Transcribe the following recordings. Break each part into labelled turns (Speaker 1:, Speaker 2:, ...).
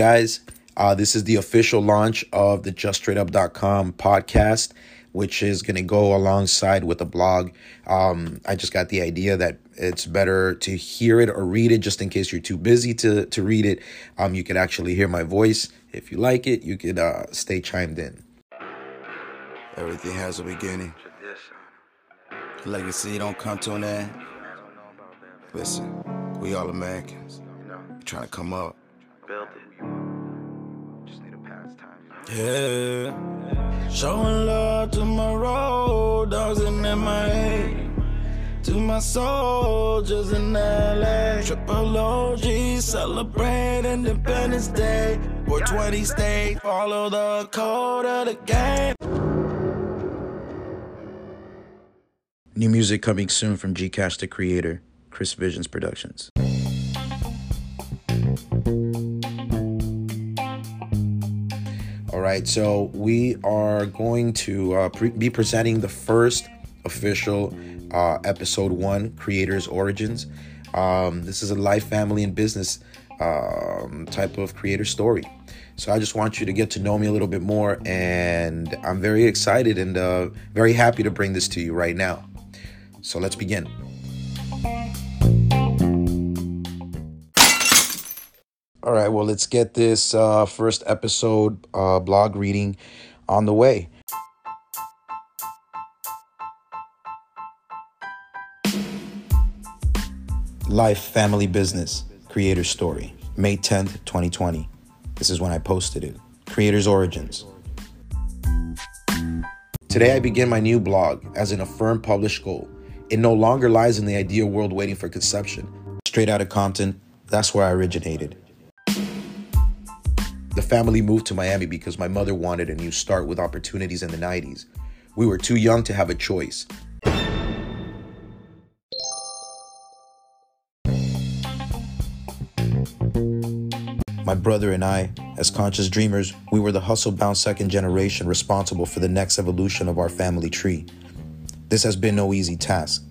Speaker 1: guys? Uh, this is the official launch of the JustStraightUp.com podcast, which is going to go alongside with the blog. Um, I just got the idea that it's better to hear it or read it, just in case you're too busy to to read it. Um, you could actually hear my voice. If you like it, you could uh, stay chimed in.
Speaker 2: Everything has a beginning. Legacy don't come to an end. Listen, we all Americans. We're trying to come up. Yeah. Showing love to my road dogs and MIA. To my soldiers in LA. Triple OG celebrate Independence Day. 420 state, follow the code of the game.
Speaker 1: New music coming soon from Gcash the Creator, Chris Visions Productions. All right, so we are going to uh, pre- be presenting the first official uh, episode one, Creators Origins. Um, this is a life, family, and business um, type of creator story. So I just want you to get to know me a little bit more, and I'm very excited and uh, very happy to bring this to you right now. So let's begin. All right, well, let's get this uh, first episode uh, blog reading on the way. Life, Family, Business, Creator Story, May 10th, 2020. This is when I posted it. Creator's Origins. Today, I begin my new blog as an affirmed published goal. It no longer lies in the ideal world waiting for conception. Straight out of Compton, that's where I originated. The family moved to Miami because my mother wanted a new start with opportunities in the 90s. We were too young to have a choice. My brother and I, as conscious dreamers, we were the hustle bound second generation responsible for the next evolution of our family tree. This has been no easy task.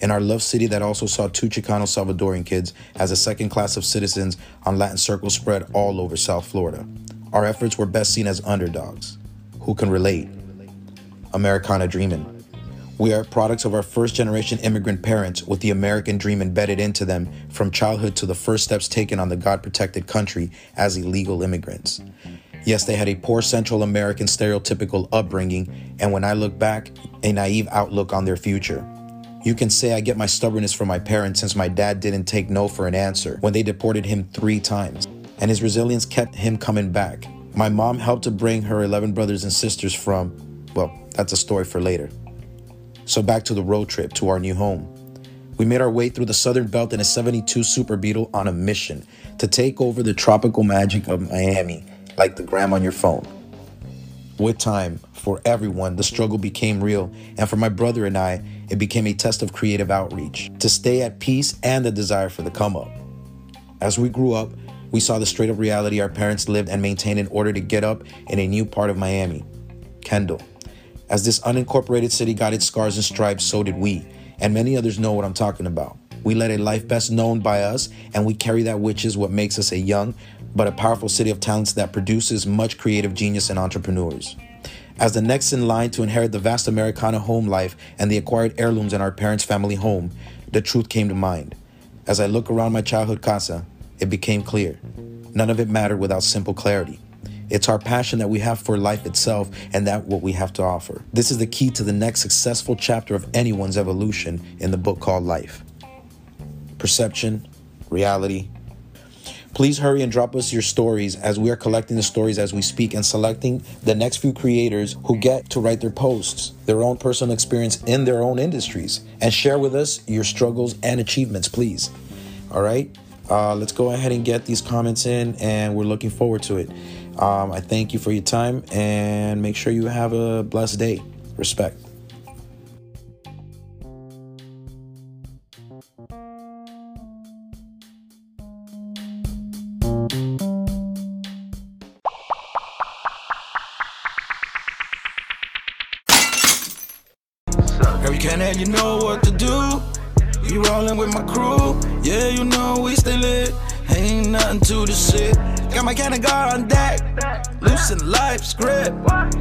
Speaker 1: In our love city that also saw two Chicano Salvadoran kids as a second class of citizens on Latin circles spread all over South Florida, our efforts were best seen as underdogs. Who can relate? Americana dreaming. We are products of our first generation immigrant parents with the American dream embedded into them from childhood to the first steps taken on the God protected country as illegal immigrants. Yes, they had a poor Central American stereotypical upbringing, and when I look back, a naive outlook on their future. You can say I get my stubbornness from my parents since my dad didn't take no for an answer when they deported him three times, and his resilience kept him coming back. My mom helped to bring her 11 brothers and sisters from, well, that's a story for later. So back to the road trip to our new home. We made our way through the southern belt in a 72 Super Beetle on a mission to take over the tropical magic of Miami, like the gram on your phone. With time, for everyone, the struggle became real, and for my brother and I, it became a test of creative outreach to stay at peace and the desire for the come up. As we grew up, we saw the straight up reality our parents lived and maintained in order to get up in a new part of Miami, Kendall. As this unincorporated city got its scars and stripes, so did we, and many others know what I'm talking about. We led a life best known by us, and we carry that which is what makes us a young but a powerful city of talents that produces much creative genius and entrepreneurs. As the next in line to inherit the vast Americana home life and the acquired heirlooms in our parents' family home, the truth came to mind. As I look around my childhood casa, it became clear. None of it mattered without simple clarity. It's our passion that we have for life itself and that what we have to offer. This is the key to the next successful chapter of anyone's evolution in the book called Life. Perception, reality. Please hurry and drop us your stories as we are collecting the stories as we speak and selecting the next few creators who get to write their posts, their own personal experience in their own industries, and share with us your struggles and achievements, please. All right? Uh, let's go ahead and get these comments in, and we're looking forward to it. Um, I thank you for your time and make sure you have a blessed day. Respect.
Speaker 2: Every can you know what to do. You rollin' with my crew, yeah, you know we stay lit. Ain't nothing to the shit. Got my cannon guard on deck. Loosen life script.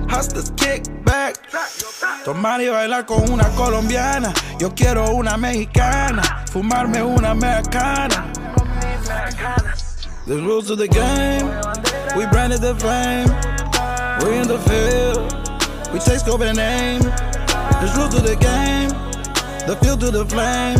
Speaker 2: Hustlers kick back. Tomar y bailar con una colombiana. Yo quiero una mexicana. Fumarme una americana. The rules of the game. We branded the flame. We in the field. We take scope and aim. There's rules to the game. The field to the flame.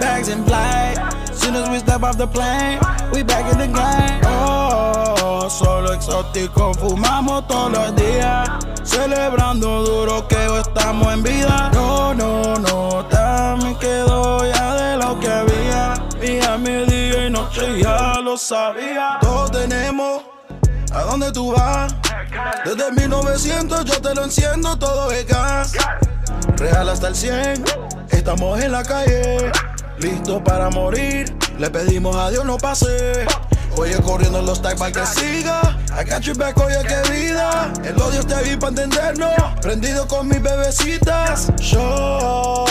Speaker 2: Bags in flight. Soon as we step off the plane, we back in the game. Oh, solo exótico, fumamos todos los días. Celebrando duro que hoy estamos en vida. No, no, no, también quedó ya de lo que había. Día, mi día y noche ya lo sabía. Todos tenemos a dónde tú vas. Desde 1900 yo te lo enciendo todo es gas. Real hasta el 100, estamos en la calle, listos para morir. Le pedimos a Dios no pase. Oye, corriendo en los tags para que siga. I got your back, oye, qué vida. El odio está ahí para entendernos. Prendido con mis bebecitas. Show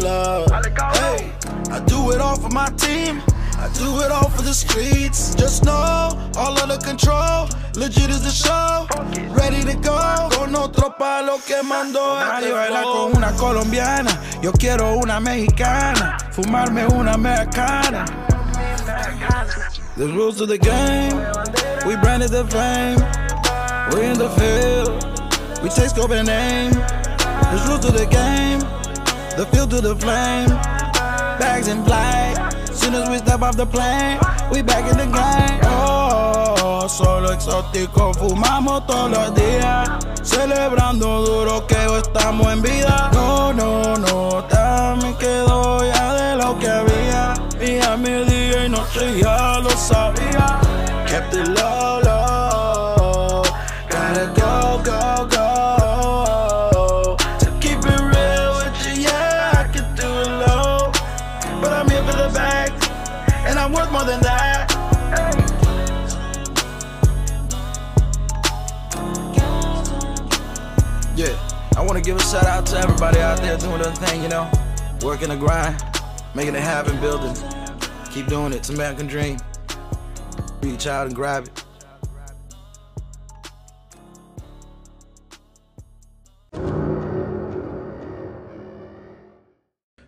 Speaker 2: love. Hey, I do it all for my team. I do it all for the streets. Just know, all under control. Legit is the show. Ready to go. Con otro palo que mandó. Nadie baila con una colombiana. Yo quiero una mexicana. Fumarme una americana. The rules of the game. We branded the flame. We in the field. We take scope and aim. The rules of the game. The field to the flame. Bags in flight. Soon as we step off the plane, we back in the game. Oh, solo exótico, fumamos todos los días. Celebrando duro que hoy estamos en vida. Shout out to everybody out there doing their thing, you know, working the grind, making it happen, building. Keep doing it. It's American dream. Reach out and grab it.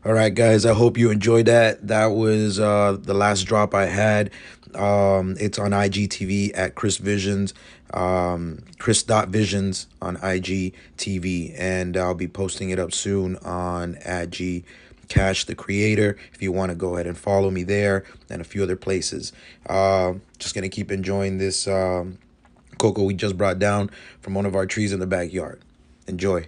Speaker 1: All right, guys. I hope you enjoyed that. That was uh, the last drop I had. Um, it's on IGTV at Chris Visions, um, Chris dot Visions on IGTV, and I'll be posting it up soon on at G Cash the Creator. If you want to go ahead and follow me there, and a few other places. Uh, just gonna keep enjoying this um, cocoa we just brought down from one of our trees in the backyard. Enjoy.